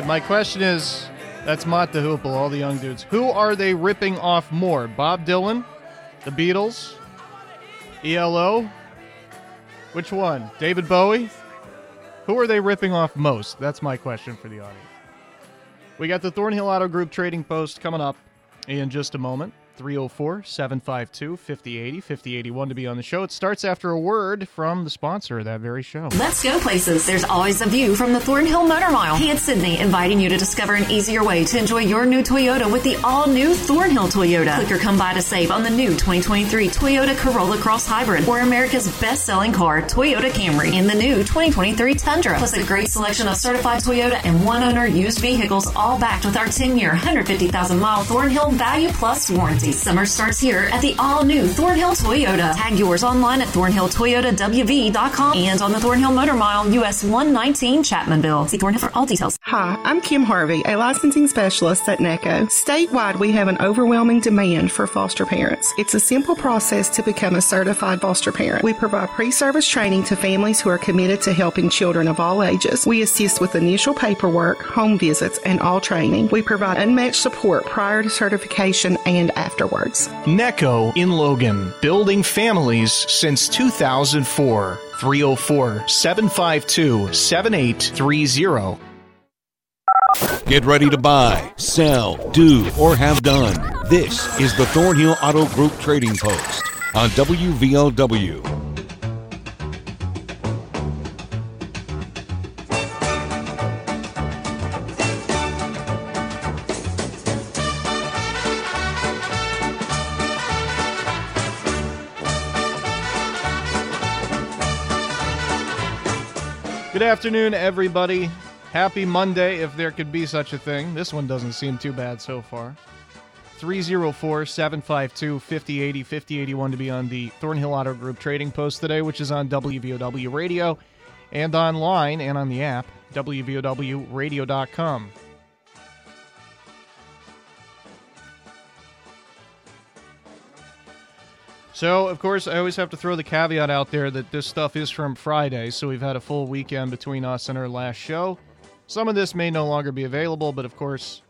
right, my question is that's Mott the Hoople, all the young dudes. Who are they ripping off more? Bob Dylan? The Beatles? ELO? Which one? David Bowie? Who are they ripping off most? That's my question for the audience. We got the Thornhill Auto Group trading post coming up in just a moment. 304 752 5080 5081 to be on the show. It starts after a word from the sponsor of that very show. Let's go places. There's always a view from the Thornhill Motor Mile. Hey, it's Sydney, inviting you to discover an easier way to enjoy your new Toyota with the all-new Thornhill Toyota. Click or come by to save on the new 2023 Toyota Corolla Cross Hybrid or America's best-selling car, Toyota Camry, and the new 2023 Tundra. Plus a great selection of certified Toyota and one-owner used vehicles, all backed with our 10-year, 150,000-mile Thornhill Value Plus warranty. Summer starts here at the all-new Thornhill Toyota. Tag yours online at thornhilltoyotawv.com and on the Thornhill Motor Mile, US 119 Chapmanville. See Thornhill for all details. Hi, I'm Kim Harvey, a licensing specialist at NECCO. Statewide, we have an overwhelming demand for foster parents. It's a simple process to become a certified foster parent. We provide pre-service training to families who are committed to helping children of all ages. We assist with initial paperwork, home visits, and all training. We provide unmatched support prior to certification and afterwards. NECCO in Logan, building families since 2004. 304 752 7830. Get ready to buy, sell, do, or have done. This is the Thornhill Auto Group Trading Post on WVOW. Good afternoon, everybody. Happy Monday, if there could be such a thing. This one doesn't seem too bad so far. 304 752 5080 5081 to be on the Thornhill Auto Group trading post today, which is on WVOW Radio and online and on the app, WVOWradio.com. So, of course, I always have to throw the caveat out there that this stuff is from Friday, so we've had a full weekend between us and our last show. Some of this may no longer be available, but of course,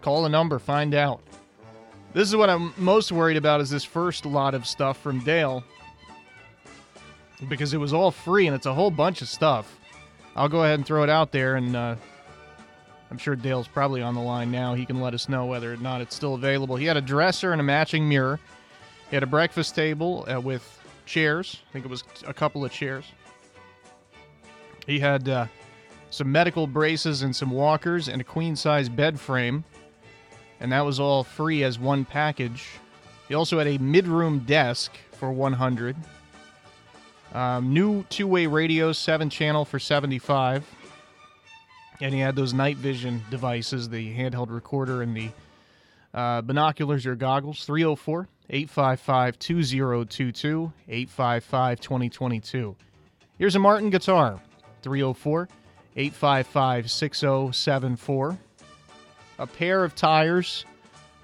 call the number, find out. This is what I'm most worried about is this first lot of stuff from Dale. Because it was all free and it's a whole bunch of stuff. I'll go ahead and throw it out there and uh, I'm sure Dale's probably on the line now. He can let us know whether or not it's still available. He had a dresser and a matching mirror. He had a breakfast table uh, with chairs. I think it was a couple of chairs. He had uh, some medical braces and some walkers and a queen size bed frame. And that was all free as one package. He also had a mid room desk for 100. Um, new two way radios, seven channel for 75. And he had those night vision devices, the handheld recorder and the uh, binoculars or goggles. 304 855 2022 855 2022. Here's a Martin guitar 304 855 6074. A pair of tires,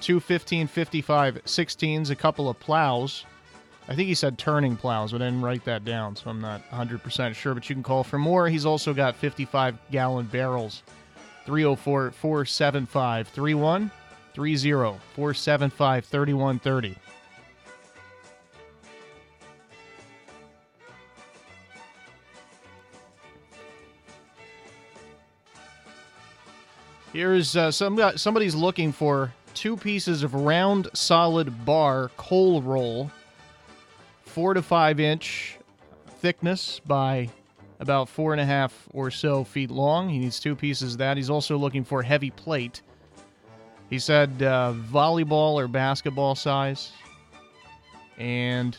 two 1555 16s, a couple of plows. I think he said turning plows, but I didn't write that down, so I'm not 100% sure. But you can call for more. He's also got 55 gallon barrels. 304 475 3130 475 3130. Here's uh, some somebody's looking for two pieces of round solid bar coal roll, four to five inch thickness by about four and a half or so feet long. He needs two pieces of that. He's also looking for heavy plate. He said uh, volleyball or basketball size, and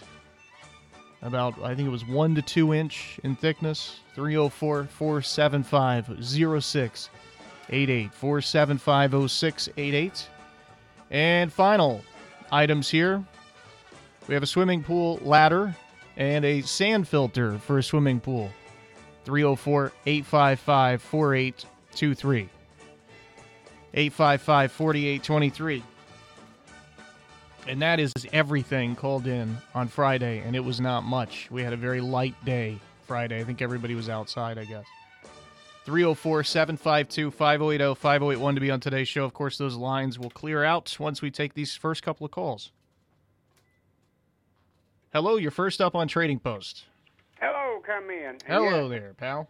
about I think it was one to two inch in thickness. 304 475 0688. 475 0688. And final items here we have a swimming pool ladder and a sand filter for a swimming pool. 304 855 4823. 855 4823. And that is everything called in on Friday, and it was not much. We had a very light day Friday. I think everybody was outside, I guess. 304 752 5080 5081 to be on today's show. Of course, those lines will clear out once we take these first couple of calls. Hello, you're first up on Trading Post. Hello, come in. Hello yes, there, pal.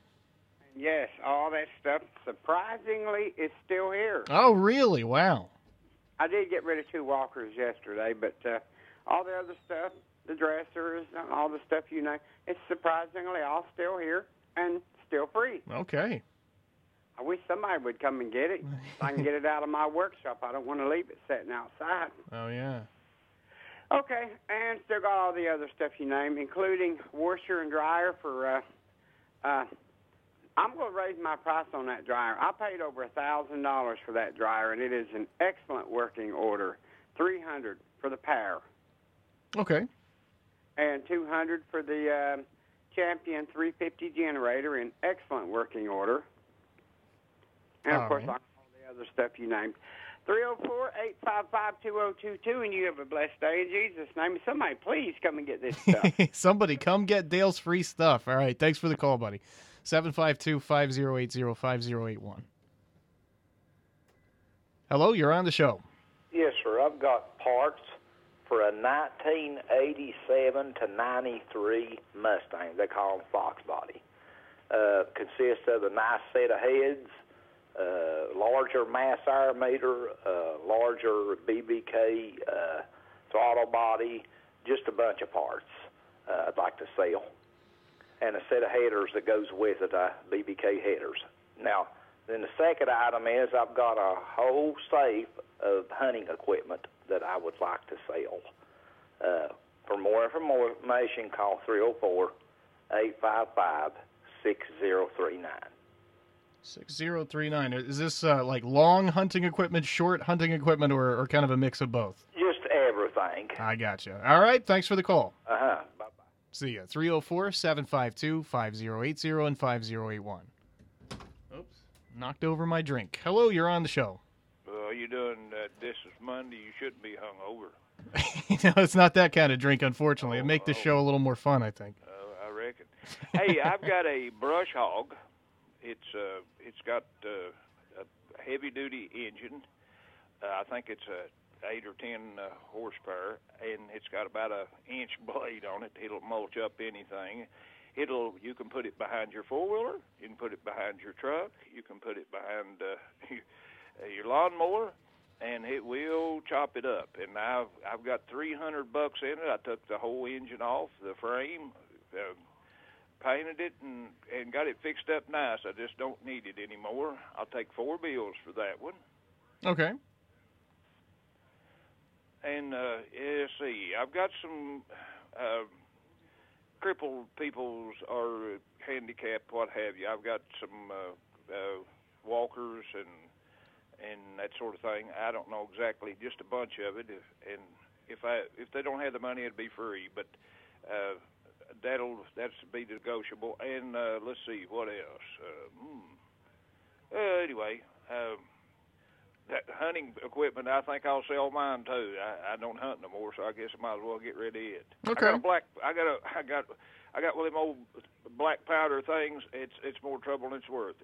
Yes, all that stuff surprisingly is still here. Oh, really? Wow. I did get rid of two walkers yesterday, but uh, all the other stuff, the dressers, all the stuff you know, it's surprisingly all still here and still free. Okay. I wish somebody would come and get it. I can get it out of my workshop. I don't want to leave it sitting outside. Oh, yeah. Okay, and still got all the other stuff you name, including washer and dryer for. Uh, uh, I'm going to raise my price on that dryer. I paid over a thousand dollars for that dryer, and it is an excellent working order. Three hundred for the power, Okay. and two hundred for the um Champion 350 generator in excellent working order. And of All course, right. all the other stuff you named. 304-855-2022, and you have a blessed day in Jesus' name. Somebody, please come and get this stuff. Somebody come get Dale's free stuff. All right. Thanks for the call, buddy. 752 5080 5081. Hello, you're on the show. Yes, sir. I've got parts for a 1987 to 93 Mustang. They call them Fox Body. Uh, consists of a nice set of heads, uh, larger mass air meter, uh, larger BBK uh, throttle body, just a bunch of parts uh, I'd like to sell. And a set of headers that goes with it, uh, BBK headers. Now, then the second item is I've got a whole safe of hunting equipment that I would like to sell. Uh, for more information, call 304 855 6039. 6039. Is this uh, like long hunting equipment, short hunting equipment, or, or kind of a mix of both? Just everything. I got you. All right. Thanks for the call. Uh huh. See ya. 304 752 5080 and 5081. Oops. Knocked over my drink. Hello, you're on the show. Well, you doing uh, this is Monday. You shouldn't be hung over. no, it's not that kind of drink, unfortunately. It make the show a little more fun, I think. Uh, I reckon. hey, I've got a brush hog. It's uh, it's got uh, a heavy duty engine. Uh, I think it's a eight or ten uh, horsepower, and it's got about a inch blade on it. It'll mulch up anything. It'll you can put it behind your four wheeler. You can put it behind your truck. You can put it behind uh, your lawnmower, and it will chop it up. And I've I've got 300 bucks in it. I took the whole engine off the frame, uh, painted it, and and got it fixed up nice. I just don't need it anymore. I'll take four bills for that one. Okay. And uh, yeah, see, I've got some uh, crippled people's or handicapped, what have you. I've got some uh, uh, walkers and and that sort of thing. I don't know exactly, just a bunch of it. If, and if I if they don't have the money, it'd be free. But uh, that'll that's be negotiable. And uh, let's see what else. Uh, hmm. uh, anyway. Um, that hunting equipment, I think I'll sell mine too. I, I don't hunt no more, so I guess I might as well get rid of it. Okay. I got a black. I got a. I got. I got one of them old black powder things. It's it's more trouble than it's worth.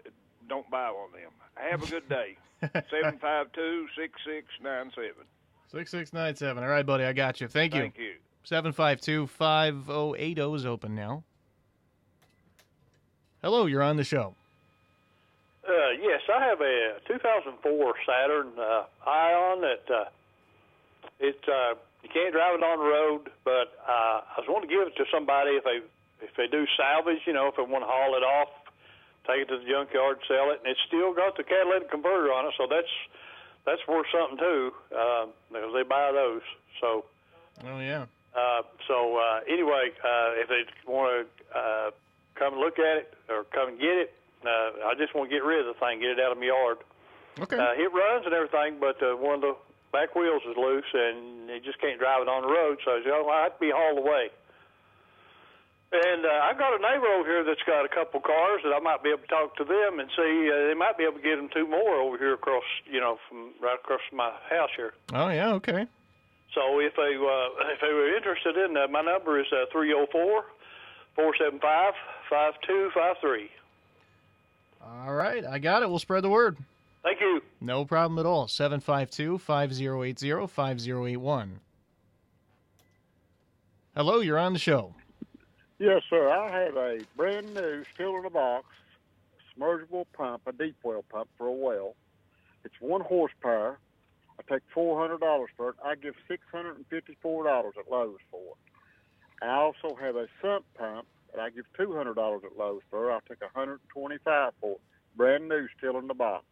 Don't buy one of them. Have a good day. Seven five two six six nine seven. 6697. All right, buddy. I got you. Thank you. Thank you. 752 5080 is open now. Hello, you're on the show. Uh, yes, I have a 2004 Saturn uh, Ion that uh, it uh, you can't drive it on the road, but uh, I was wanting to give it to somebody if they if they do salvage, you know, if they want to haul it off, take it to the junkyard, sell it, and it's still got the catalytic converter on it, so that's that's worth something too, uh, because they buy those. So. Oh yeah. Uh, so uh, anyway, uh, if they want to uh, come look at it or come and get it, uh, I just want to get rid of the thing, get it out of my yard. Okay. Uh, it runs and everything, but uh, one of the back wheels is loose, and you just can't drive it on the road. So you know, I have to be hauled away. And uh, I've got a neighbor over here that's got a couple cars that I might be able to talk to them and see. Uh, they might be able to get them two more over here across, you know, from right across from my house here. Oh yeah. Okay. So if they uh, if they were interested in that, my number is uh, three zero four four seven five five two five three. All right. I got it. We'll spread the word. Thank you. No problem at all. 752 5080 5081. Hello, you're on the show. Yes, sir. I have a brand new, still in a box, submersible pump, a deep well pump for a well. It's one horsepower. I take four hundred dollars for it. I give six hundred and fifty-four dollars at Lowe's for it. I also have a sump pump I give two hundred dollars at Lowe's for. I'll take a hundred and twenty-five for it. Brand new, still in the box.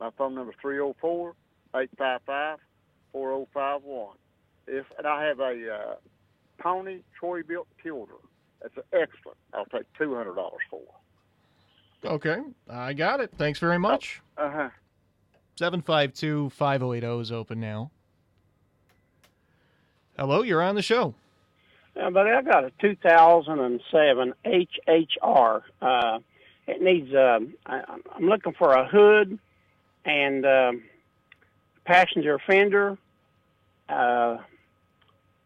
My phone number is three zero four eight five five four zero five one. If and I have a uh, Pony Troy-Bilt tilder. That's excellent. I'll take two hundred dollars for. Okay. I got it. Thanks very much. Uh huh. 752 5080 is open now. Hello, you're on the show. Yeah, buddy, I got a 2007 HHR. Uh, it needs. Um, I, I'm looking for a hood and um, passenger fender, uh,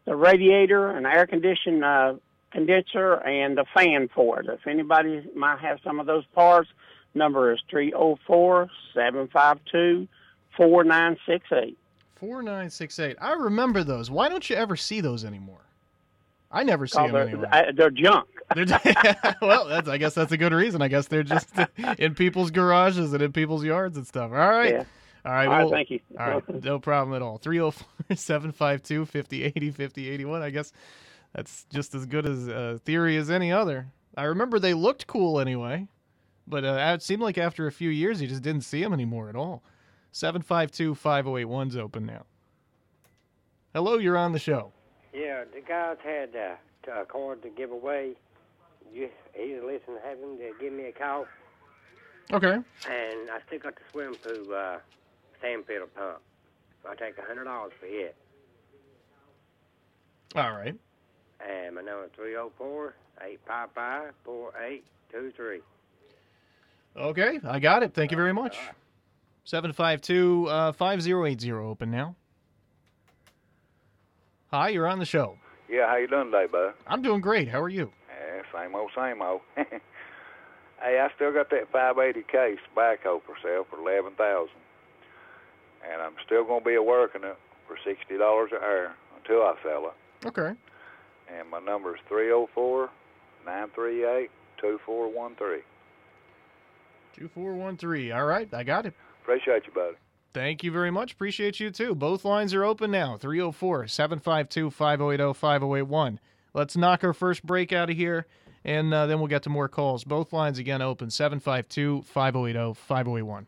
the radiator, an air condition uh, condenser, and a fan for it. If anybody might have some of those parts, number is 304-752-4968. 4968. I remember those. Why don't you ever see those anymore? I never see them anymore. I, they're junk. well, that's I guess that's a good reason. I guess they're just in people's garages and in people's yards and stuff. All right. Yeah. All right. All right, well, thank you. All right. No problem at all. 304 752 5080 5081. I guess that's just as good as a theory as any other. I remember they looked cool anyway, but uh, it seemed like after a few years you just didn't see them anymore at all. 752 5081's open now. Hello, you're on the show. Yeah, the guys had uh, a card to give away. You either listen to him to give me a call, Okay. and I still got the swim pool uh, sand fiddle pump. So I take a hundred dollars for it. All right. And my number is three zero four eight five five four eight two three. Okay, I got it. Thank you very much. 752 uh, 5080 open now. Hi, you're on the show. Yeah, how you doing today, bud? I'm doing great. How are you? Yeah, same old, same old. hey, I still got that 580 case backhoe for sale for eleven thousand, and I'm still gonna be working it for sixty dollars an hour until I sell it. Okay. And my number is three zero four nine three eight two four one three. 2413. All right, I got it. Appreciate you, buddy. Thank you very much. Appreciate you too. Both lines are open now 304 752 5080 5081. Let's knock our first break out of here, and uh, then we'll get to more calls. Both lines again open 752 5080 5081.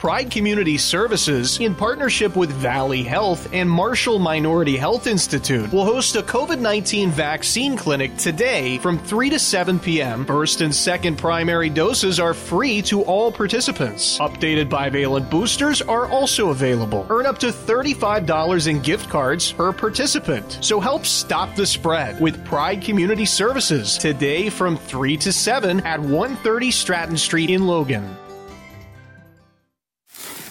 Pride Community Services, in partnership with Valley Health and Marshall Minority Health Institute, will host a COVID 19 vaccine clinic today from 3 to 7 p.m. First and second primary doses are free to all participants. Updated bivalent boosters are also available. Earn up to $35 in gift cards per participant. So help stop the spread with Pride Community Services today from 3 to 7 at 130 Stratton Street in Logan.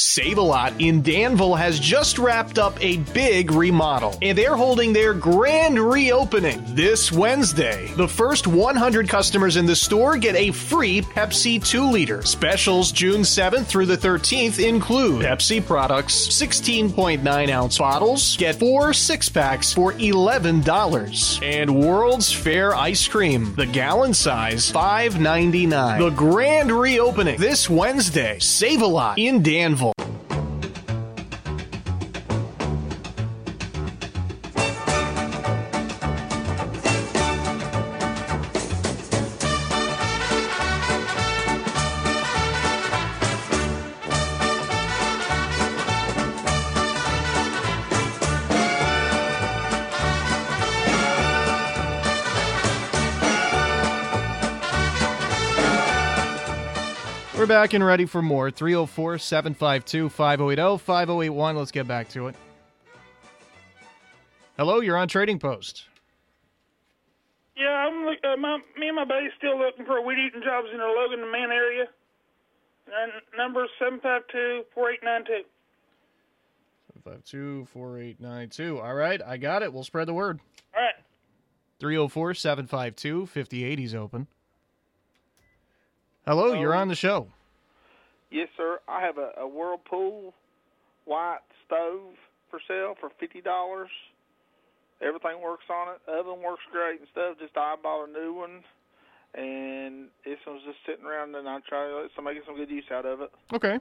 Save a Lot in Danville has just wrapped up a big remodel, and they're holding their grand reopening this Wednesday. The first 100 customers in the store get a free Pepsi 2 liter. Specials June 7th through the 13th include Pepsi products, 16.9 ounce bottles, get four six packs for $11, and World's Fair ice cream, the gallon size, $5.99. The grand reopening this Wednesday. Save a Lot in Danville. We're back and ready for more. 304 752 5080 5081. Let's get back to it. Hello, you're on Trading Post. Yeah, I'm uh, my, me and my buddy still looking for weed eating jobs in the Logan and Man area. And number seven five two four eight nine two. 752 4892. All right, I got it. We'll spread the word. All right. 304 752 5080 is open. Hello, you're on the show. Yes, sir. I have a, a Whirlpool white stove for sale for fifty dollars. Everything works on it. Oven works great and stuff. Just I bought a new one, and this one's just sitting around, and I try to let somebody get some good use out of it. Okay.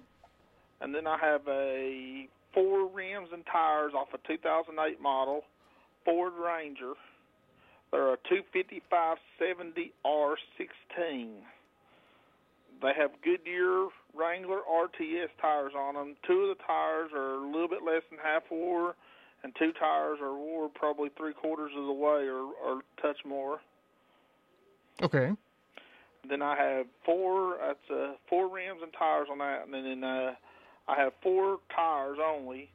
And then I have a four rims and tires off a 2008 model Ford Ranger. They're a 255 70R16. They have Goodyear Wrangler RTS tires on them. Two of the tires are a little bit less than half wore, and two tires are wore probably three quarters of the way or, or touch more. Okay. Then I have four. That's uh, four rims and tires on that, and then uh, I have four tires only.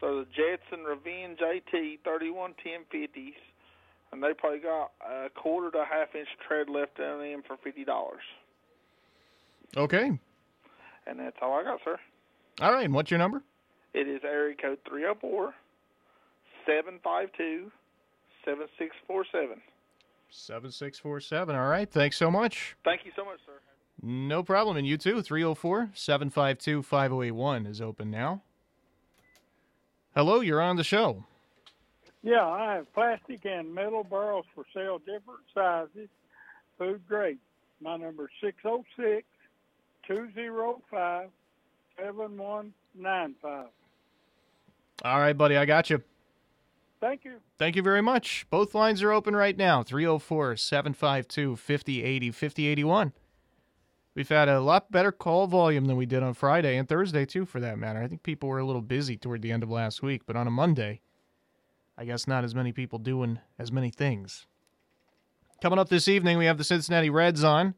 They're the Jetson Revenge AT 311050s, and they probably got a quarter to a half inch tread left on them for fifty dollars. Okay. And that's all I got, sir. All right, and what's your number? It is area code 304 752 7647. 7647. All right, thanks so much. Thank you so much, sir. No problem. And you too. 304 752 5081 is open now. Hello, you're on the show. Yeah, I have plastic and metal barrels for sale, different sizes, food grade. My number is 606 205 7195. All right, buddy, I got you. Thank you. Thank you very much. Both lines are open right now 304 752 5080 5081. We've had a lot better call volume than we did on Friday and Thursday, too, for that matter. I think people were a little busy toward the end of last week, but on a Monday, I guess not as many people doing as many things. Coming up this evening, we have the Cincinnati Reds on.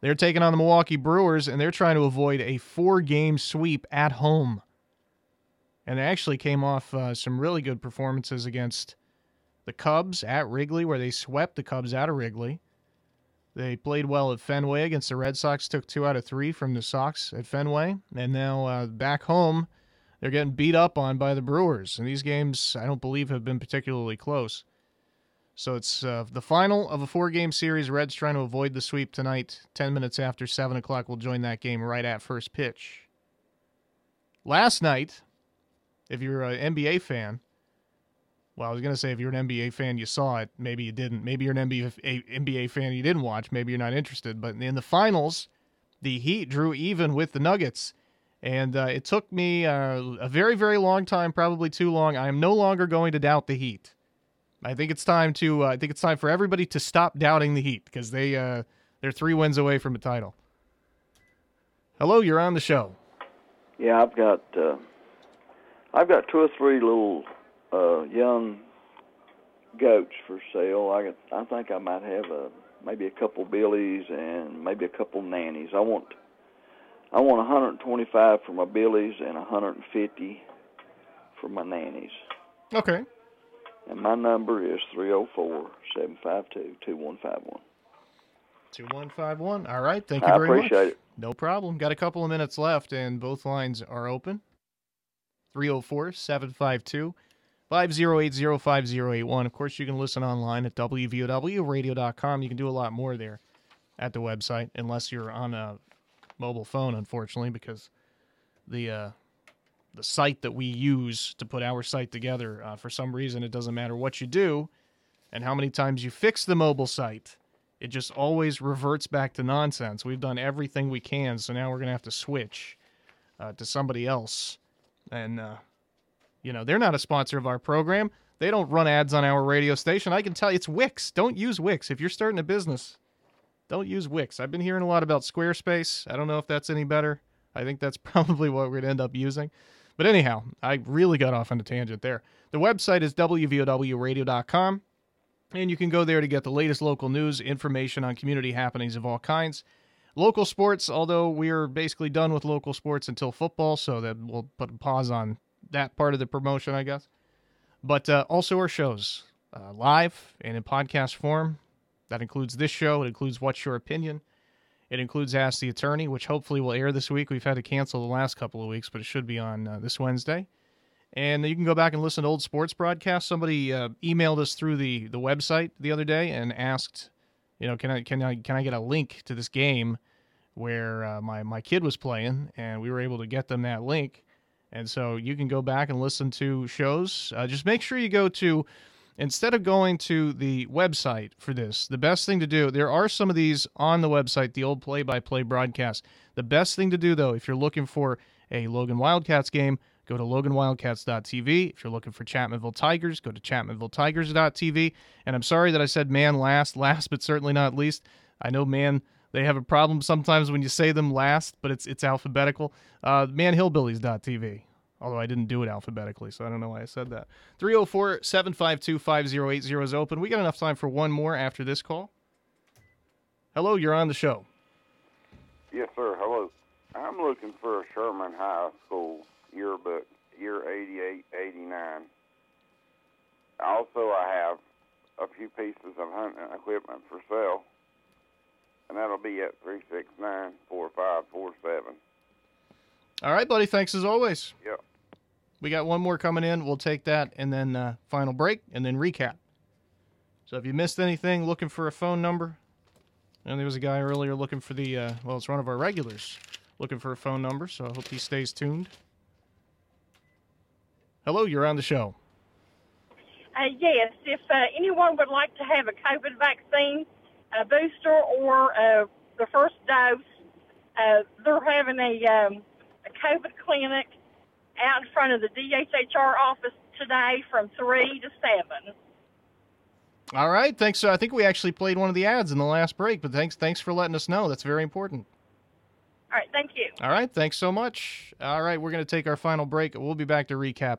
They're taking on the Milwaukee Brewers, and they're trying to avoid a four game sweep at home. And they actually came off uh, some really good performances against the Cubs at Wrigley, where they swept the Cubs out of Wrigley. They played well at Fenway against the Red Sox, took two out of three from the Sox at Fenway. And now uh, back home, they're getting beat up on by the Brewers. And these games, I don't believe, have been particularly close. So it's uh, the final of a four game series. Reds trying to avoid the sweep tonight. 10 minutes after 7 o'clock, we'll join that game right at first pitch. Last night, if you're an NBA fan, well, I was going to say if you're an NBA fan, you saw it. Maybe you didn't. Maybe you're an NBA, NBA fan you didn't watch. Maybe you're not interested. But in the finals, the Heat drew even with the Nuggets. And uh, it took me uh, a very, very long time, probably too long. I am no longer going to doubt the Heat. I think it's time to. Uh, I think it's time for everybody to stop doubting the Heat because they uh, they're three wins away from a title. Hello, you're on the show. Yeah, I've got uh, I've got two or three little uh, young goats for sale. I got, I think I might have a maybe a couple billies and maybe a couple nannies. I want I want 125 for my billies and 150 for my nannies. Okay. And my number is 304-752-2151. 2151. All right. Thank you I very much. appreciate it. No problem. Got a couple of minutes left, and both lines are open. 304 752 5080 5081. Of course, you can listen online at WVOWradio.com. You can do a lot more there at the website, unless you're on a mobile phone, unfortunately, because the uh, the site that we use to put our site together, uh, for some reason, it doesn't matter what you do and how many times you fix the mobile site. It just always reverts back to nonsense. We've done everything we can, so now we're going to have to switch uh, to somebody else. And, uh, you know, they're not a sponsor of our program. They don't run ads on our radio station. I can tell you it's Wix. Don't use Wix. If you're starting a business, don't use Wix. I've been hearing a lot about Squarespace. I don't know if that's any better. I think that's probably what we're going to end up using. But anyhow, I really got off on a tangent there. The website is WVOWradio.com, and you can go there to get the latest local news, information on community happenings of all kinds. Local sports, although we're basically done with local sports until football, so that we'll put a pause on that part of the promotion, I guess. But uh, also our shows, uh, live and in podcast form. That includes this show. It includes What's Your Opinion. It includes Ask the Attorney, which hopefully will air this week. We've had to cancel the last couple of weeks, but it should be on uh, this Wednesday. And you can go back and listen to old sports broadcasts. Somebody uh, emailed us through the, the website the other day and asked, you know, can I can I can I get a link to this game where uh, my my kid was playing, and we were able to get them that link. And so you can go back and listen to shows. Uh, just make sure you go to instead of going to the website for this, the best thing to do, there are some of these on the website, the old play by play broadcast. The best thing to do, though, if you're looking for a Logan Wildcats game, go to loganwildcats.tv. If you're looking for Chapmanville Tigers, go to chapmanvilletigers.tv. And I'm sorry that I said man last, last but certainly not least. I know man they have a problem sometimes when you say them last, but it's it's alphabetical. Uh, manhillbillies.tv. Although I didn't do it alphabetically, so I don't know why I said that. 304 752 5080 is open. We got enough time for one more after this call. Hello, you're on the show. Yes, sir. Hello. I'm looking for a Sherman High School yearbook, year 88, 89. Also, I have a few pieces of hunting equipment for sale, and that'll be at 369 4547. All right, buddy. Thanks as always. Yep. We got one more coming in. We'll take that and then uh, final break and then recap. So if you missed anything, looking for a phone number, and there was a guy earlier looking for the, uh, well, it's one of our regulars looking for a phone number, so I hope he stays tuned. Hello, you're on the show. Uh, yes, if uh, anyone would like to have a COVID vaccine, a booster, or uh, the first dose, uh, they're having a, um, a COVID clinic out in front of the DHHR office today from 3 to 7. All right, thanks. I think we actually played one of the ads in the last break, but thanks, thanks for letting us know. That's very important. All right, thank you. All right, thanks so much. All right, we're going to take our final break. We'll be back to recap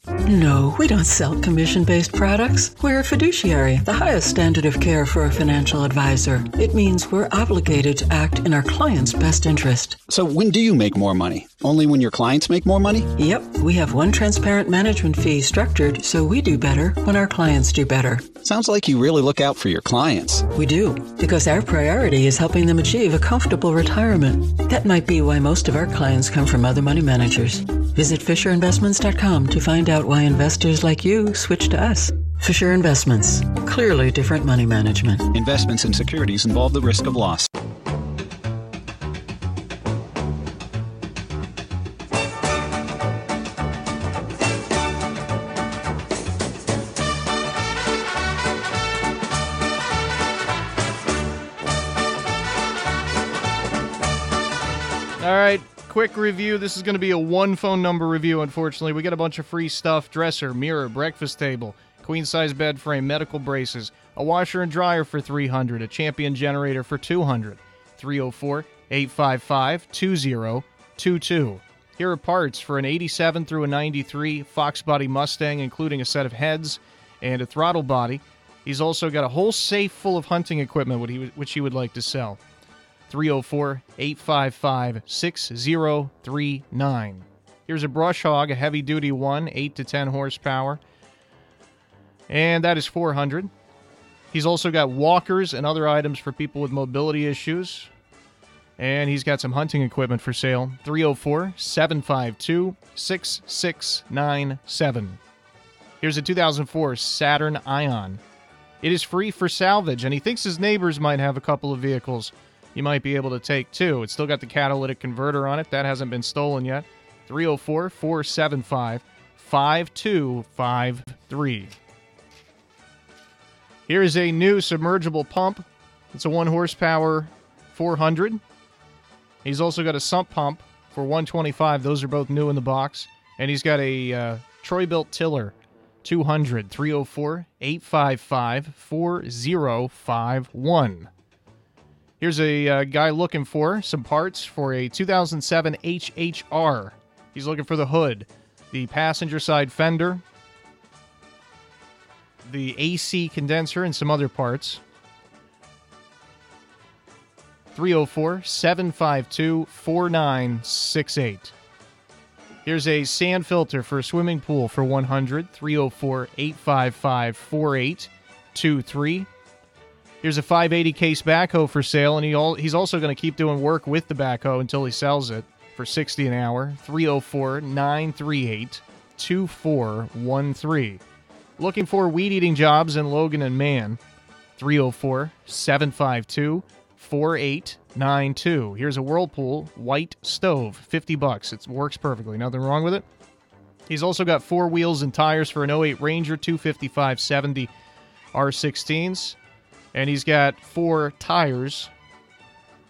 No, we don't sell commission based products. We're a fiduciary, the highest standard of care for a financial advisor. It means we're obligated to act in our client's best interest. So when do you make more money? Only when your clients make more money? Yep, we have one transparent management fee structured so we do better when our clients do better. Sounds like you really look out for your clients. We do, because our priority is helping them achieve a comfortable retirement. That might be why most of our clients come from other money managers. Visit FisherInvestments.com to find out why investors like you switch to us. Fisher Investments. Clearly different money management. Investments in securities involve the risk of loss. Quick review. This is going to be a one phone number review, unfortunately. We got a bunch of free stuff dresser, mirror, breakfast table, queen size bed frame, medical braces, a washer and dryer for 300 a champion generator for 200 304 855 2022. Here are parts for an 87 through a 93 Fox Body Mustang, including a set of heads and a throttle body. He's also got a whole safe full of hunting equipment, which he, which he would like to sell. 304 855 6039. Here's a brush hog, a heavy duty one, 8 to 10 horsepower. And that is 400. He's also got walkers and other items for people with mobility issues. And he's got some hunting equipment for sale. 304 752 6697. Here's a 2004 Saturn Ion. It is free for salvage, and he thinks his neighbors might have a couple of vehicles you might be able to take too. It's still got the catalytic converter on it. That hasn't been stolen yet. 304 475 5253. Here is a new submergible pump. It's a 1 horsepower 400. He's also got a sump pump for 125. Those are both new in the box. And he's got a uh, Troy-Bilt tiller 200 304 855 4051. Here's a uh, guy looking for some parts for a 2007 HHR. He's looking for the hood, the passenger side fender, the AC condenser, and some other parts. 304 752 4968. Here's a sand filter for a swimming pool for 100 304 855 4823. Here's a 580 case backhoe for sale, and he all, he's also going to keep doing work with the backhoe until he sells it for 60 an hour. 304 938 2413. Looking for weed eating jobs in Logan and Man. 304 752 4892. Here's a Whirlpool white stove, 50 bucks. It works perfectly. Nothing wrong with it. He's also got four wheels and tires for an 08 Ranger 255 70 R16s. And he's got four tires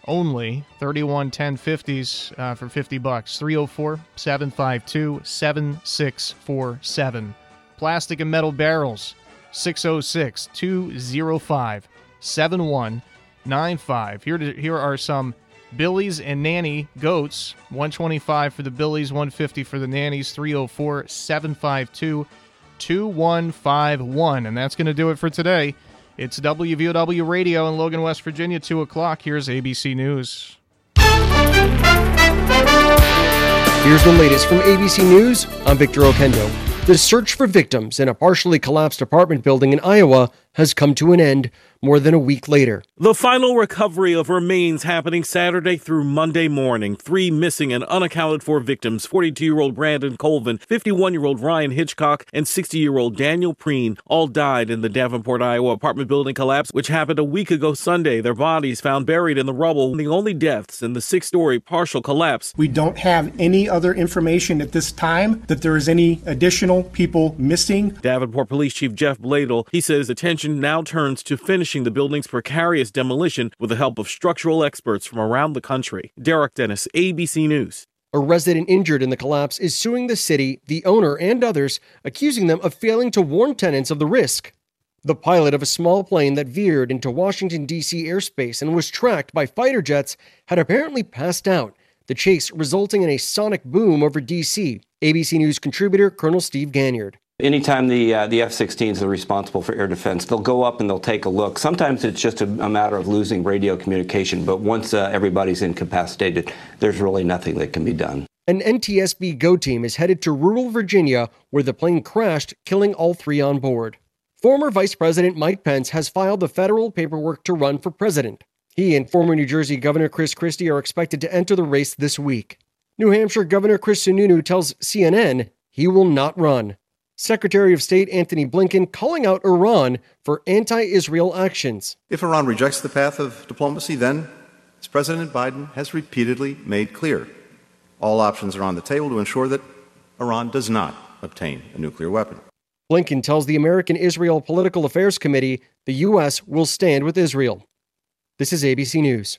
only, 31 1050s uh, for 50 bucks. 304 752 7647. Plastic and metal barrels, 606 205 7195. Here, here are some Billies and Nanny goats 125 for the Billies, 150 for the Nannies, 304 752 2151. And that's going to do it for today. It's WVOW Radio in Logan, West Virginia, 2 o'clock. Here's ABC News. Here's the latest from ABC News. I'm Victor Oquendo. The search for victims in a partially collapsed apartment building in Iowa has come to an end. More than a week later. The final recovery of remains happening Saturday through Monday morning. Three missing and unaccounted for victims 42 year old Brandon Colvin, 51 year old Ryan Hitchcock, and 60 year old Daniel Prien all died in the Davenport, Iowa apartment building collapse, which happened a week ago Sunday. Their bodies found buried in the rubble, the only deaths in the six story partial collapse. We don't have any other information at this time that there is any additional people missing. Davenport Police Chief Jeff Bladel, he says attention now turns to finishing the building's precarious demolition with the help of structural experts from around the country. Derek Dennis, ABC News. A resident injured in the collapse is suing the city, the owner, and others, accusing them of failing to warn tenants of the risk. The pilot of a small plane that veered into Washington, D.C. airspace and was tracked by fighter jets had apparently passed out, the chase resulting in a sonic boom over D.C. ABC News contributor Colonel Steve Ganyard. Anytime the uh, the F-16s are responsible for air defense, they'll go up and they'll take a look. Sometimes it's just a, a matter of losing radio communication, but once uh, everybody's incapacitated, there's really nothing that can be done. An NTSB GO team is headed to rural Virginia where the plane crashed, killing all three on board. Former Vice President Mike Pence has filed the federal paperwork to run for president. He and former New Jersey Governor Chris Christie are expected to enter the race this week. New Hampshire Governor Chris Sununu tells CNN he will not run. Secretary of State Antony Blinken calling out Iran for anti Israel actions. If Iran rejects the path of diplomacy, then, as President Biden has repeatedly made clear, all options are on the table to ensure that Iran does not obtain a nuclear weapon. Blinken tells the American Israel Political Affairs Committee the U.S. will stand with Israel. This is ABC News.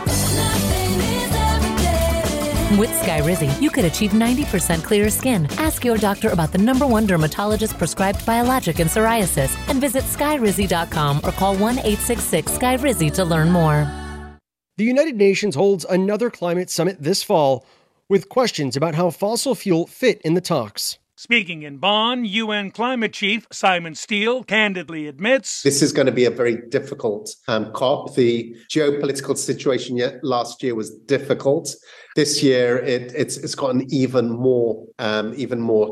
With Skyrizi, you could achieve 90% clearer skin. Ask your doctor about the number one dermatologist prescribed biologic in psoriasis and visit skyrizi.com or call 1 866 Skyrizi to learn more. The United Nations holds another climate summit this fall with questions about how fossil fuel fit in the talks. Speaking in Bonn, UN climate chief Simon Stiell candidly admits This is going to be a very difficult um, COP. The geopolitical situation last year was difficult. This year, it, it's it's gotten even more um, even more